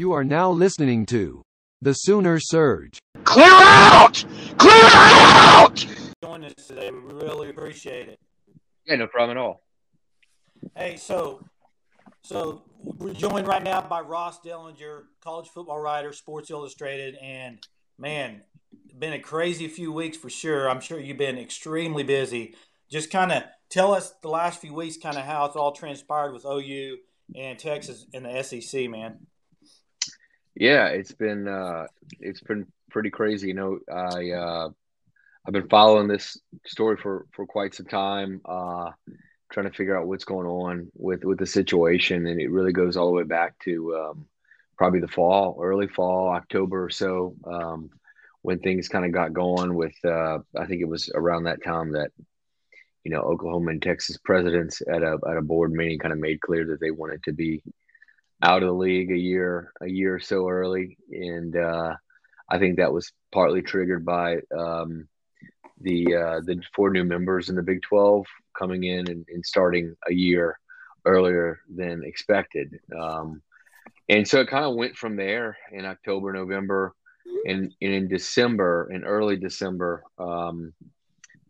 You are now listening to the Sooner Surge. Clear out! Clear out! Join us today. We really appreciate it. Yeah, no problem at all. Hey, so so we're joined right now by Ross Dellenger, college football writer, Sports Illustrated, and man, been a crazy few weeks for sure. I'm sure you've been extremely busy. Just kind of tell us the last few weeks, kind of how it's all transpired with OU and Texas and the SEC, man. Yeah, it's been uh, it's been pretty crazy. You know, I uh, I've been following this story for for quite some time, uh, trying to figure out what's going on with with the situation, and it really goes all the way back to um, probably the fall, early fall, October or so, um, when things kind of got going. With uh, I think it was around that time that you know Oklahoma and Texas presidents at a at a board meeting kind of made clear that they wanted to be out of the league a year a year or so early, and uh, I think that was partly triggered by um, the uh, the four new members in the Big Twelve coming in and, and starting a year earlier than expected. Um, and so it kind of went from there in October, November, and, and in December, in early December, um,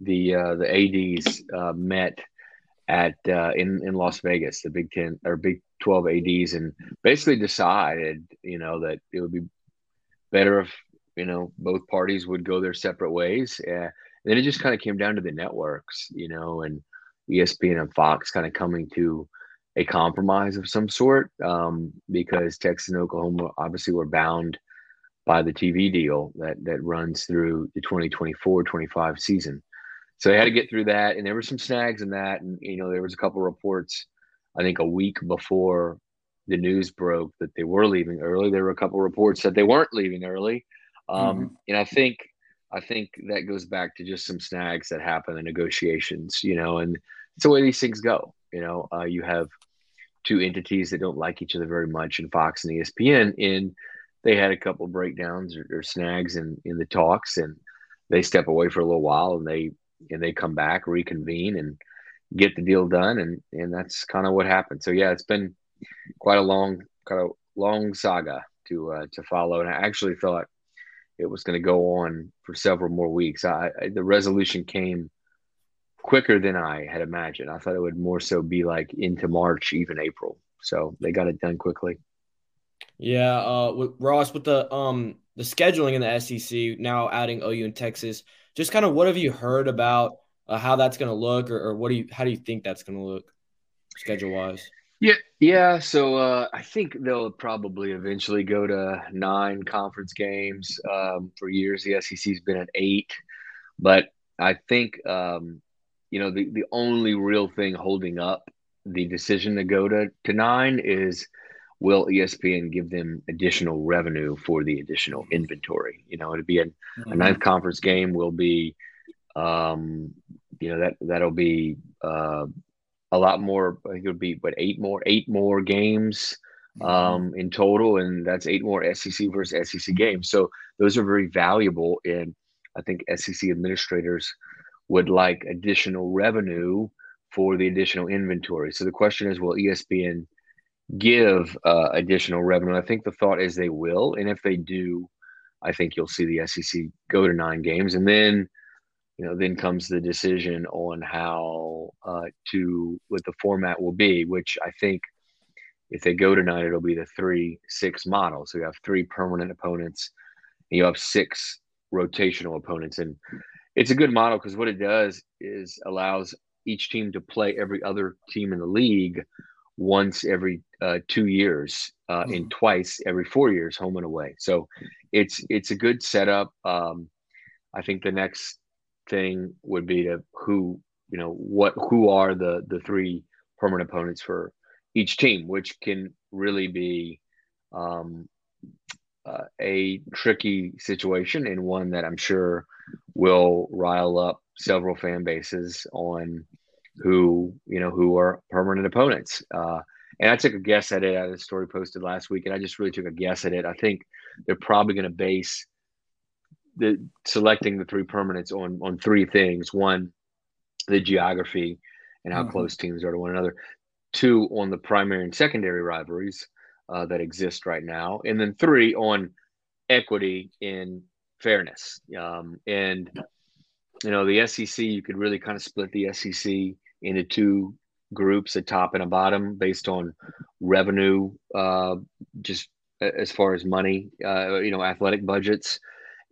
the uh, the ads uh, met at uh, in in Las Vegas, the Big Ten or Big Twelve ads, and basically decided, you know, that it would be better if you know both parties would go their separate ways. Uh, and then it just kind of came down to the networks, you know, and ESPN and Fox kind of coming to a compromise of some sort um, because Texas and Oklahoma obviously were bound by the TV deal that that runs through the 2024-25 season. So they had to get through that, and there were some snags in that. And you know, there was a couple reports, I think, a week before the news broke that they were leaving early. There were a couple reports that they weren't leaving early, um, mm-hmm. and I think I think that goes back to just some snags that happen in negotiations. You know, and it's the way these things go. You know, uh, you have two entities that don't like each other very much in Fox and ESPN, and they had a couple breakdowns or, or snags in in the talks, and they step away for a little while, and they and they come back, reconvene, and get the deal done, and and that's kind of what happened. So yeah, it's been quite a long, kind of long saga to uh, to follow, and I actually thought it was going to go on for several more weeks. I, I, the resolution came quicker than I had imagined. I thought it would more so be like into March, even April. So they got it done quickly. Yeah, uh, with Ross, with the um the scheduling in the SEC now adding OU and Texas, just kind of what have you heard about uh, how that's going to look, or, or, what do you how do you think that's going to look schedule wise? Yeah, yeah. So uh, I think they'll probably eventually go to nine conference games. Um, for years, the SEC's been at eight, but I think um, you know the the only real thing holding up the decision to go to to nine is will ESPN give them additional revenue for the additional inventory? You know, it'd be a, mm-hmm. a ninth conference game will be, um, you know, that that'll be uh, a lot more. I think it'll be what eight more, eight more games mm-hmm. um, in total, and that's eight more SEC versus SEC games. So those are very valuable, and I think SEC administrators would like additional revenue for the additional inventory. So the question is, will ESPN give uh, additional revenue. I think the thought is they will, and if they do, I think you'll see the SEC go to nine games, and then you know then comes the decision on how uh, to what the format will be. Which I think if they go tonight, it'll be the three six model. So you have three permanent opponents, and you have six rotational opponents, and it's a good model because what it does is allows each team to play every other team in the league once every uh, two years uh, mm. and twice every four years, home and away. So it's it's a good setup. Um, I think the next thing would be to who you know what who are the the three permanent opponents for each team, which can really be um, uh, a tricky situation and one that I'm sure will rile up several fan bases on who you know who are permanent opponents. Uh, and I took a guess at it. I had a story posted last week, and I just really took a guess at it. I think they're probably going to base the selecting the three permanents on on three things: one, the geography and how mm-hmm. close teams are to one another; two, on the primary and secondary rivalries. uh, that exist right now, and then three on equity and fairness. Um, and you know, the SEC, you could really kind of split the SEC into two groups, a top and a bottom, based on revenue, uh, just as far as money, uh, you know, athletic budgets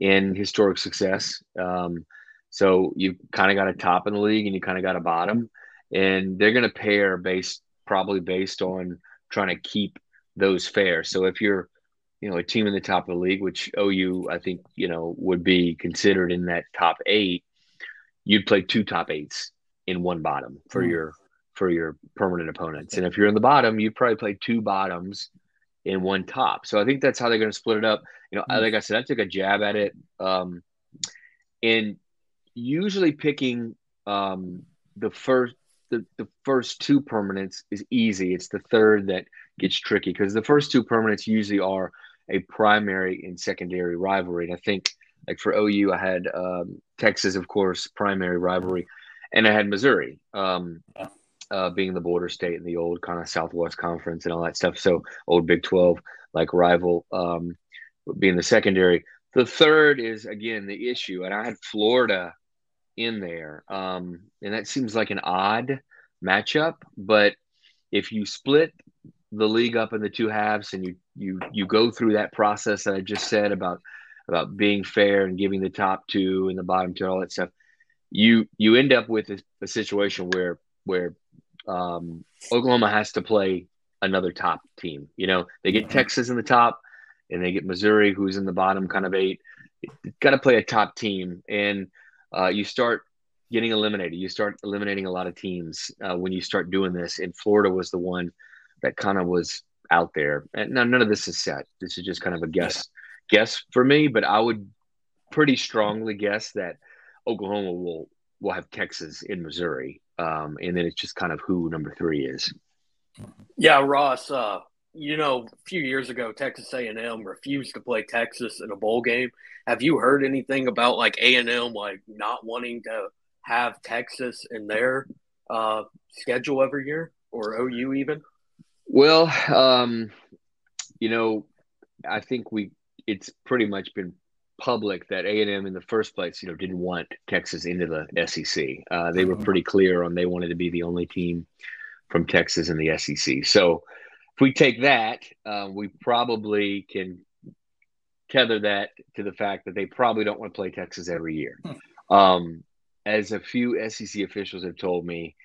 and historic success. Um, so you kind of got a top in the league and you kind of got a bottom, and they're going to pair based probably based on trying to keep those fair. So if you're you know a team in the top of the league, which OU I think you know would be considered in that top eight, you'd play two top eights in one bottom for mm. your for your permanent opponents. And if you're in the bottom, you'd probably play two bottoms in one top. So I think that's how they're going to split it up. You know, mm. like I said, I took a jab at it. Um, and usually picking um, the first the, the first two permanents is easy. It's the third that gets tricky because the first two permanents usually are a primary and secondary rivalry. And I think like for OU, I had um, Texas, of course, primary rivalry, and I had Missouri, um, uh, being the border state in the old kind of Southwest Conference and all that stuff. So old Big Twelve like rival, um, being the secondary. The third is again the issue, and I had Florida in there, um, and that seems like an odd matchup. But if you split the league up in the two halves and you you you go through that process that I just said about about being fair and giving the top two and the bottom two, all that stuff, you you end up with a, a situation where where um, Oklahoma has to play another top team. You know, they get Texas in the top, and they get Missouri, who's in the bottom, kind of eight. Got to play a top team, and uh, you start getting eliminated. You start eliminating a lot of teams uh, when you start doing this. And Florida was the one that kind of was out there. And now none of this is set. This is just kind of a guess guess for me, but I would pretty strongly guess that Oklahoma will will have Texas in Missouri, um, and then it's just kind of who number three is. Yeah, Ross. Uh, you know, a few years ago, Texas A and M refused to play Texas in a bowl game. Have you heard anything about like A and M like not wanting to have Texas in their uh, schedule every year, or OU even? Well, um, you know, I think we it's pretty much been public that A and M in the first place, you know, didn't want Texas into the SEC. Uh, they were mm-hmm. pretty clear on they wanted to be the only team from Texas in the SEC. So if we take that, uh, we probably can tether that to the fact that they probably don't want to play Texas every year. Hmm. Um, as a few SEC officials have told me,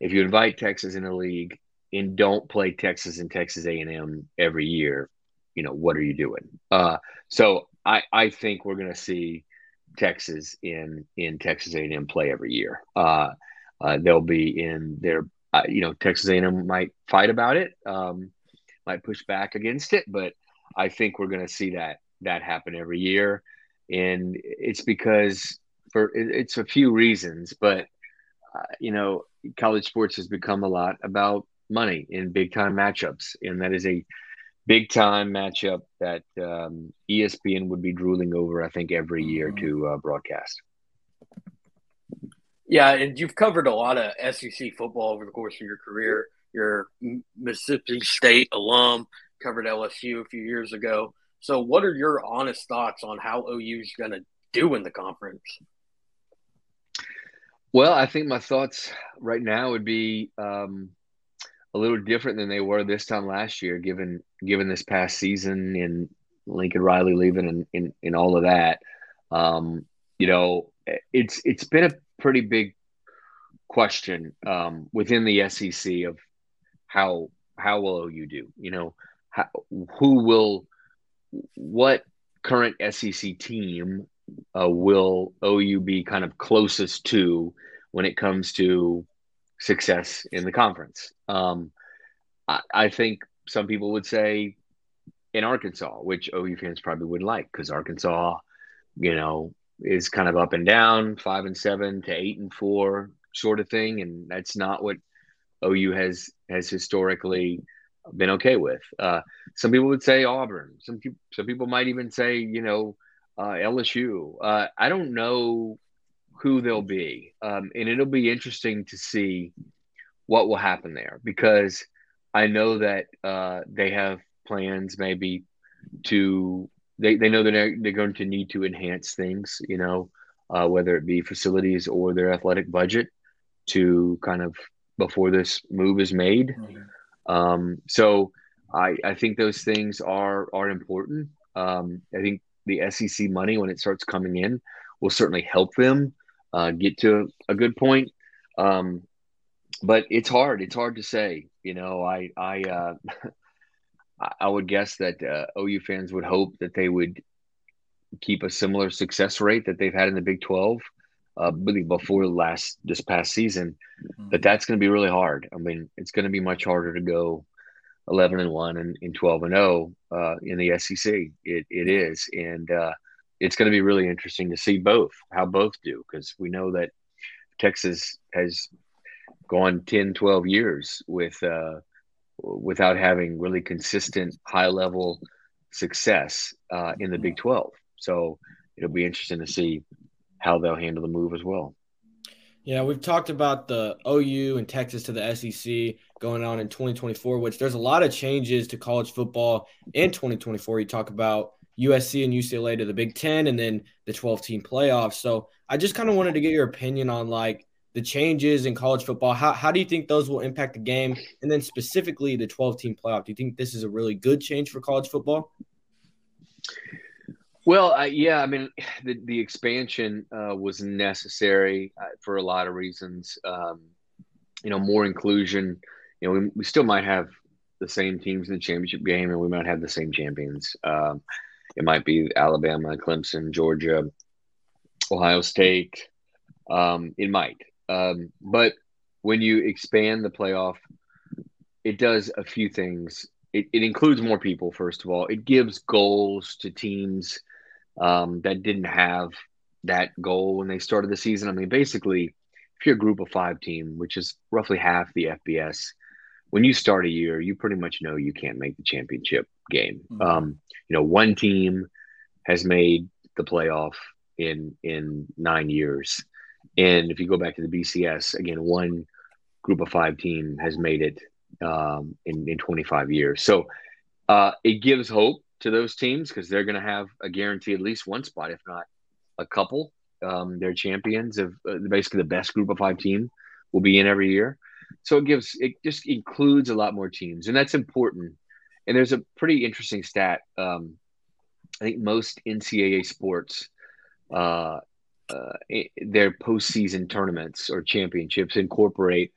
if you invite Texas in the league and don't play Texas and Texas A&M every year, you know what are you doing uh, so i i think we're going to see texas in in texas a&m play every year. Uh, uh, they'll be in their uh, you know texas a&m might fight about it um, might push back against it but i think we're going to see that that happen every year. And it's because for it's a few reasons but uh, you know college sports has become a lot about money in big time matchups and that is a big time matchup that um, ESPN would be drooling over, I think, every year to uh, broadcast. Yeah, and you've covered a lot of SEC football over the course of your career. You're Mississippi State alum, covered LSU a few years ago. So, what are your honest thoughts on how OU is going to do in the conference? Well, I think my thoughts right now would be um, a little different than they were this time last year, given given this past season and Lincoln Riley leaving and, and, and all of that. Um, you know, it's it's been a pretty big question um, within the SEC of how how will OU do? You know, how, who will what current SEC team uh, will OU be kind of closest to when it comes to success in the conference. Um, I, I, think some people would say in Arkansas, which OU fans probably wouldn't like because Arkansas, you know, is kind of up and down, five and seven to eight and four sort of thing, and that's not what OU has has historically been okay with. Uh, some people would say Auburn. Some people, some people might even say, you know, uh, LSU. Uh, I don't know who they'll be. Um, and it'll be interesting to see what will happen there because I know that uh, they have plans maybe to they, they know that they're, they're going to need to enhance things, you know, uh, whether it be facilities or their athletic budget to kind of before this move is made. Mm-hmm. Um, so I, I think those things are are important. Um, I think the SEC money when it starts coming in will certainly help them uh, get to a good point. Um, but it's hard. It's hard to say. You know, I I uh, I would guess that uh, OU fans would hope that they would keep a similar success rate that they've had in the Big Twelve, uh, really before last this past season. Mm-hmm. But that's going to be really hard. I mean, it's going to be much harder to go eleven and one and, and twelve and zero uh, in the SEC. It it is, and uh, it's going to be really interesting to see both how both do because we know that Texas has gone 10, 12 years with uh, without having really consistent high level success uh, in the Big 12. So it'll be interesting to see how they'll handle the move as well. Yeah, we've talked about the OU and Texas to the SEC going on in 2024, which there's a lot of changes to college football in 2024. You talk about USC and UCLA to the Big Ten and then the 12 team playoffs. So I just kind of wanted to get your opinion on like the changes in college football. How, how do you think those will impact the game? And then specifically the 12 team playoff. Do you think this is a really good change for college football? Well, uh, yeah, I mean, the, the expansion uh, was necessary uh, for a lot of reasons. Um, you know, more inclusion. You know, we, we still might have the same teams in the championship game, and we might have the same champions. Um, it might be Alabama, Clemson, Georgia, Ohio State. Um, it might. Um, but when you expand the playoff, it does a few things. It, it includes more people, first of all. It gives goals to teams um, that didn't have that goal when they started the season. I mean, basically, if you're a group of five team, which is roughly half the FBS, when you start a year, you pretty much know you can't make the championship game. Mm-hmm. Um, you know, one team has made the playoff in in nine years. And if you go back to the BCS, again, one group of five team has made it um, in, in 25 years. So uh, it gives hope to those teams because they're going to have a guarantee at least one spot, if not a couple. Um, they're champions of uh, basically the best group of five team will be in every year. So it gives it just includes a lot more teams, and that's important. And there's a pretty interesting stat. Um, I think most NCAA sports uh, uh, their postseason tournaments or championships incorporate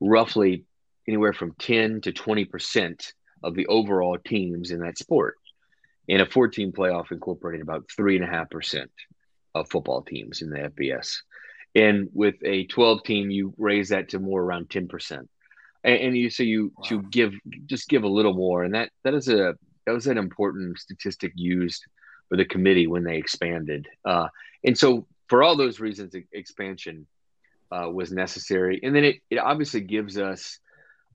roughly anywhere from 10 to 20% of the overall teams in that sport. And a 14 playoff incorporated about 3.5% of football teams in the FBS. And with a 12 team, you raise that to more around 10%. And, and you so you wow. to give just give a little more. And that that is a that was an important statistic used for the committee when they expanded. Uh, and so for all those reasons, expansion uh, was necessary. And then it, it obviously gives us,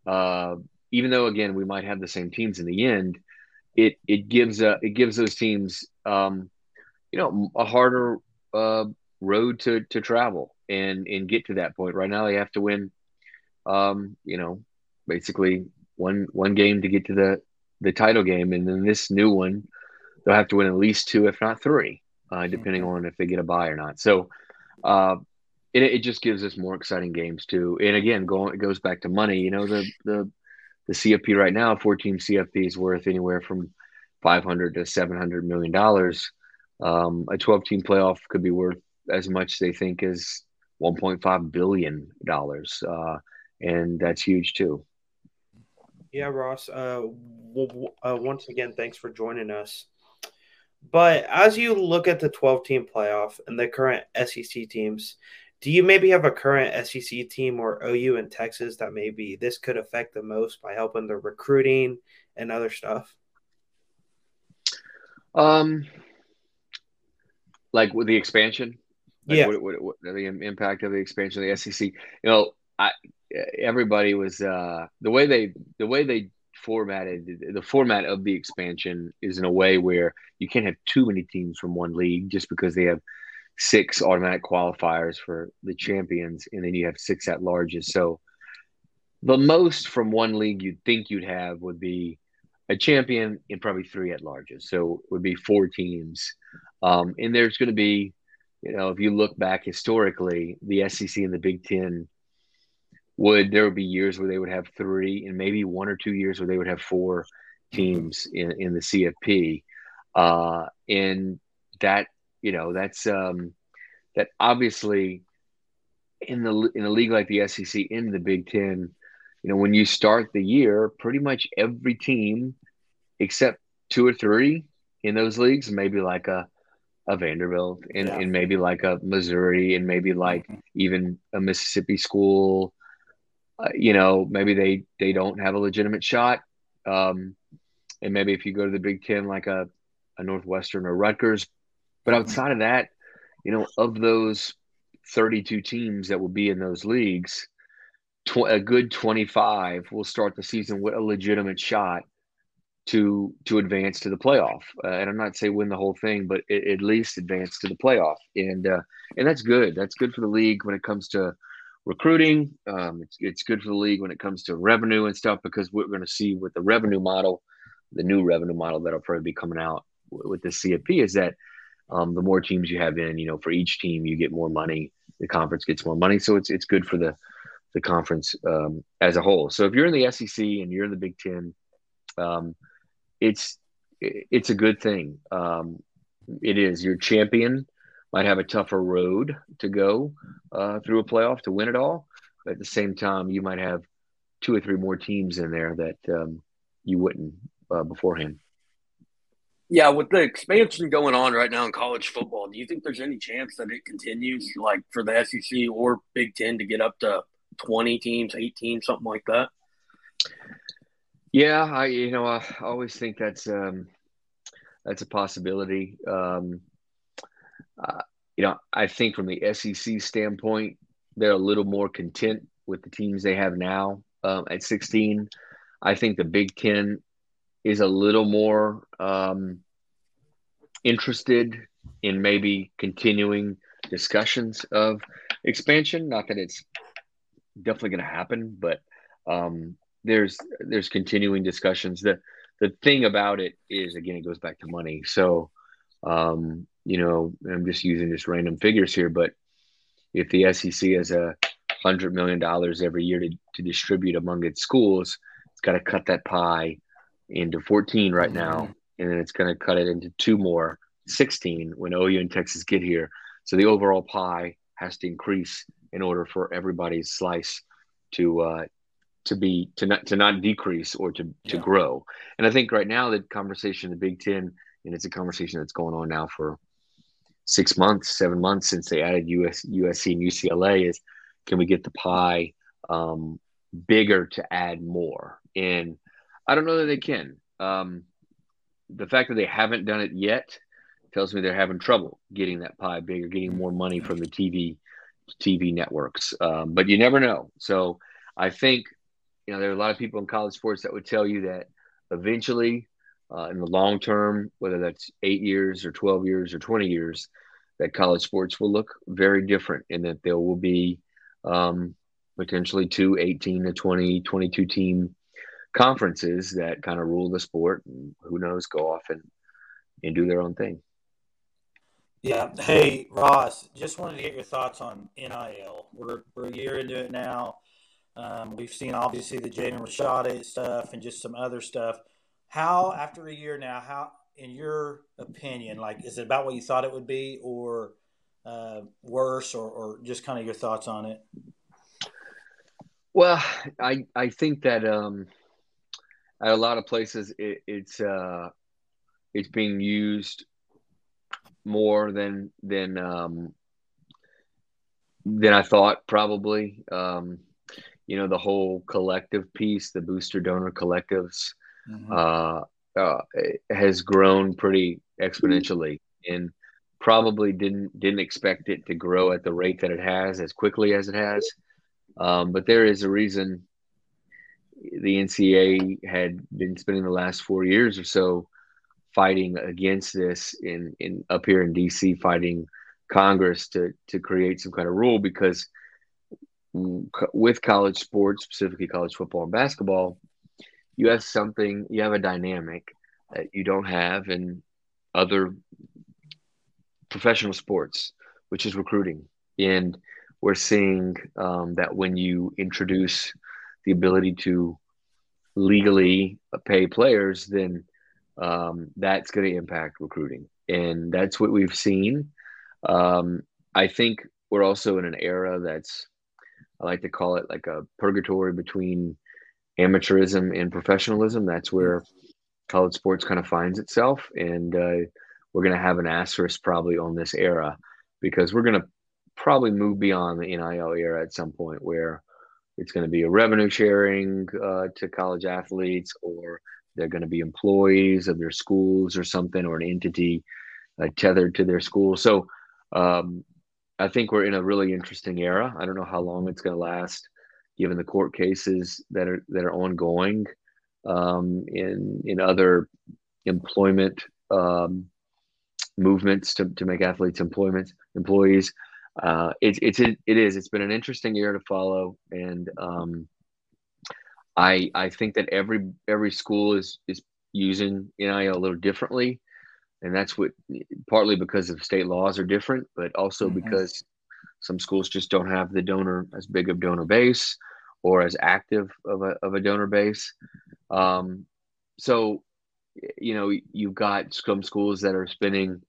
uh, even though again we might have the same teams in the end, it it gives uh, it gives those teams, um, you know, a harder uh, road to to travel and and get to that point. Right now, they have to win, um, you know, basically one one game to get to the the title game, and then this new one, they'll have to win at least two, if not three uh, depending on if they get a buy or not. So uh, it, it just gives us more exciting games too. And again, going it goes back to money. You know, the the the CFP right now, four team CFP is worth anywhere from five hundred to seven hundred million dollars. Um, a twelve team playoff could be worth as much they think as one point five billion dollars, uh, and that's huge too. Yeah, Ross. Uh, w- uh, once again, thanks for joining us. But as you look at the 12 team playoff and the current SEC teams, do you maybe have a current SEC team or OU in Texas that maybe this could affect the most by helping the recruiting and other stuff? Um, like with the expansion, like yeah. What, what, what, the impact of the expansion of the SEC? You know, I everybody was uh the way they the way they formatted the format of the expansion is in a way where you can't have too many teams from one league just because they have six automatic qualifiers for the champions and then you have six at larges so the most from one league you'd think you'd have would be a champion and probably three at larges. So it would be four teams. Um, and there's going to be, you know, if you look back historically, the SEC and the Big Ten would there would be years where they would have three, and maybe one or two years where they would have four teams in, in the CFP. Uh, and that, you know, that's um, that obviously in the in a league like the SEC in the Big Ten, you know, when you start the year, pretty much every team except two or three in those leagues, maybe like a a Vanderbilt and, yeah. and maybe like a Missouri and maybe like mm-hmm. even a Mississippi school. Uh, you know, maybe they they don't have a legitimate shot. Um, and maybe if you go to the Big Ten, like a a Northwestern or Rutgers, but outside of that, you know, of those 32 teams that will be in those leagues, tw- a good 25 will start the season with a legitimate shot to to advance to the playoff. Uh, and I'm not saying win the whole thing, but it, at least advance to the playoff. And uh, and that's good. That's good for the league when it comes to recruiting. Um, it's it's good for the league when it comes to revenue and stuff because we're going to see with the revenue model, the new revenue model that'll probably be coming out with the CFP is that um, the more teams you have in, you know, for each team you get more money. The conference gets more money, so it's it's good for the the conference um, as a whole. So if you're in the SEC and you're in the Big Ten, um, it's it's a good thing. Um, it is your champion might have a tougher road to go uh, through a playoff to win it all. But at the same time, you might have two or three more teams in there that um, you wouldn't uh, beforehand. Yeah, with the expansion going on right now in college football, do you think there's any chance that it continues, like for the SEC or Big Ten, to get up to 20 teams, 18, something like that? Yeah, I you know I always think that's um, that's a possibility. Um, uh, you know, I think from the SEC standpoint, they're a little more content with the teams they have now um, at 16. I think the Big Ten is a little more um, interested in maybe continuing discussions of expansion. Not that it's definitely going to happen, but um, there's there's continuing discussions. The the thing about it is again, it goes back to money. So um, you know, I'm just using just random figures here, but if the SEC has a hundred million dollars every year to, to distribute among its schools, it's got to cut that pie into 14 right now, mm-hmm. and then it's going to cut it into two more, 16 when OU and Texas get here. So the overall pie has to increase in order for everybody's slice to uh, to be to not to not decrease or to to yeah. grow. And I think right now the conversation the Big Ten, and it's a conversation that's going on now for six months, seven months since they added US, USC and UCLA is can we get the pie um, bigger to add more? And I don't know that they can. Um, the fact that they haven't done it yet tells me they're having trouble getting that pie bigger, getting more money from the TV TV networks. Um, but you never know. So I think you know there are a lot of people in college sports that would tell you that eventually, uh, in the long term, whether that's eight years or twelve years or twenty years, that college sports will look very different, and that there will be um, potentially two 18 to 20, 22 team conferences that kind of rule the sport and who knows go off and and do their own thing. Yeah. Hey ross just wanted to get your thoughts on nil we're, we're a year into it now. Um, we've seen obviously the Jaden Rashada stuff and just some other stuff. How after a year now how in your opinion like is it about what you thought it would be or uh, worse or, or just kind of your thoughts on it well i i think that um at a lot of places it, it's uh, it's being used more than than um, than I thought probably. Um, you know, the whole collective piece, the booster donor collectives, mm-hmm. uh, uh, has grown pretty exponentially, and probably didn't didn't expect it to grow at the rate that it has as quickly as it has. Um, but there is a reason the NCAA had been spending the last four years or so fighting against this in, in up here in DC, fighting Congress to to create some kind of rule because with college sports, specifically college football and basketball, you have something, you have a dynamic that you don't have in other professional sports, which is recruiting. And we're seeing um, that when you introduce the ability to legally pay players, then um, that's going to impact recruiting. And that's what we've seen. Um, I think we're also in an era that's, I like to call it like a purgatory between amateurism and professionalism. That's where college sports kind of finds itself. And uh, we're going to have an asterisk probably on this era because we're going to probably move beyond the NIL era at some point where it's going to be a revenue sharing uh, to college athletes or they're going to be employees of their schools or something or an entity uh, tethered to their school. So um, I think we're in a really interesting era. I don't know how long it's going to last, given the court cases that are that are ongoing um, in in other employment um, movements to, to make athletes employment employees. Uh, it's it's it, it is it's been an interesting year to follow, and um, I I think that every every school is is using NIL a little differently, and that's what partly because of state laws are different, but also mm-hmm. because some schools just don't have the donor as big of donor base or as active of a of a donor base. Um, so, you know, you've got some schools that are spending,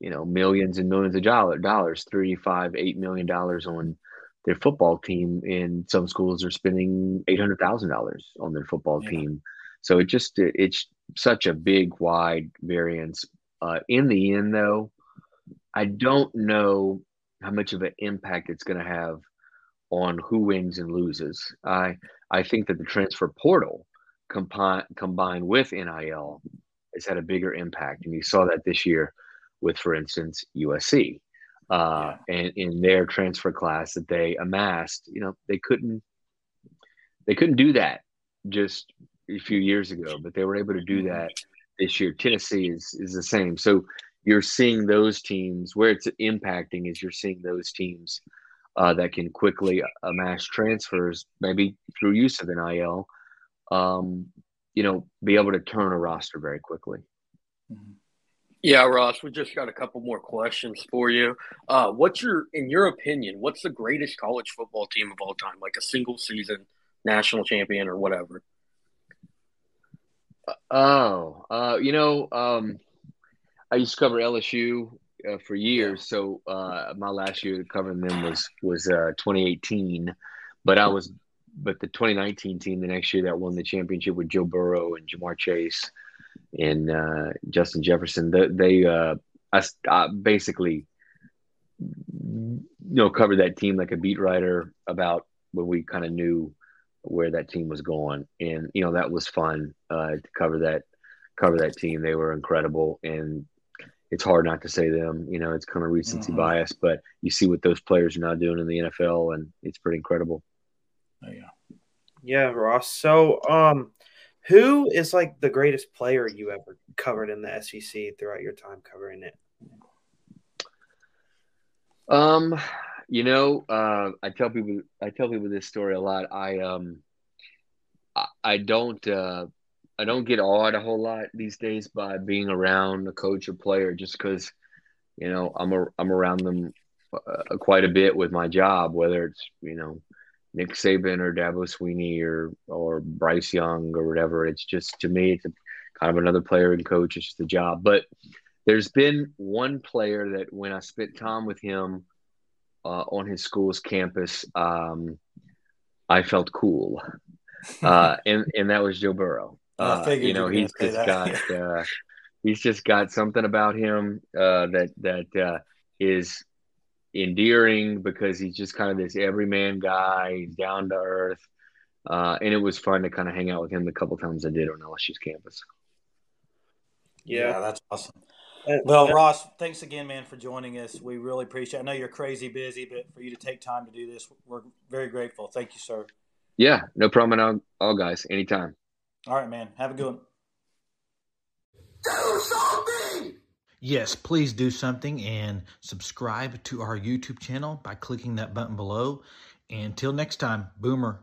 you know, millions and millions of dollars, three, five, eight million dollars on their football team, and some schools are spending eight hundred thousand dollars on their football yeah. team. So it just it's such a big, wide variance. Uh, in the end, though, I don't know how much of an impact it's going to have on who wins and loses. I I think that the transfer portal combined combined with NIL has had a bigger impact, and you saw that this year with, for instance, USC. Uh, yeah. and in their transfer class that they amassed, you know, they couldn't they couldn't do that just a few years ago, but they were able to do mm-hmm. that this year. Tennessee is is the same. So you're seeing those teams where it's impacting is you're seeing those teams uh, that can quickly amass transfers, maybe through use of NIL, um, you know, be able to turn a roster very quickly. Mm-hmm. Yeah, Ross, we just got a couple more questions for you. Uh, what's your, in your opinion, what's the greatest college football team of all time? Like a single season national champion or whatever? Oh, uh, you know, um, I used to cover LSU uh, for years. So uh, my last year covering them was was uh, 2018, but I was but the 2019 team the next year that won the championship with Joe Burrow and Ja'Marr Chase and uh, Justin Jefferson. They, they uh, I, I basically you know covered that team like a beat writer about when we kind of knew where that team was going, and you know that was fun uh, to cover that cover that team. They were incredible, and it's hard not to say them. You know, it's kind of recency mm-hmm. bias, but you see what those players are now doing in the NFL, and it's pretty incredible. Oh, yeah, yeah, Ross. So, um, who is like the greatest player you ever covered in the SEC throughout your time covering it? Um, you know, uh, I tell people I tell people this story a lot. I um, I, I don't uh, I don't get awed a whole lot these days by being around a coach or player just because, you know, I'm a, I'm around them uh, quite a bit with my job, whether it's you know Nick Saban or Dabo Swinney or or Bryce Young or whatever. It's just to me, it's a, kind of another player and coach. It's just a job. But there's been one player that when I spent time with him uh, on his school's campus, um, I felt cool, uh, and and that was Joe Burrow. Uh, you know, he's just got uh, he's just got something about him uh, that that uh, is endearing because he's just kind of this everyman guy. He's down to earth, uh, and it was fun to kind of hang out with him the couple times I did on LSU's campus. Yeah, yeah that's awesome. Well, Ross, thanks again, man, for joining us. We really appreciate. it. I know you're crazy busy, but for you to take time to do this, we're very grateful. Thank you, sir. Yeah, no problem at all, all guys. Anytime. All right, man. Have a good one. Do something! Yes, please do something and subscribe to our YouTube channel by clicking that button below. Until next time, Boomer.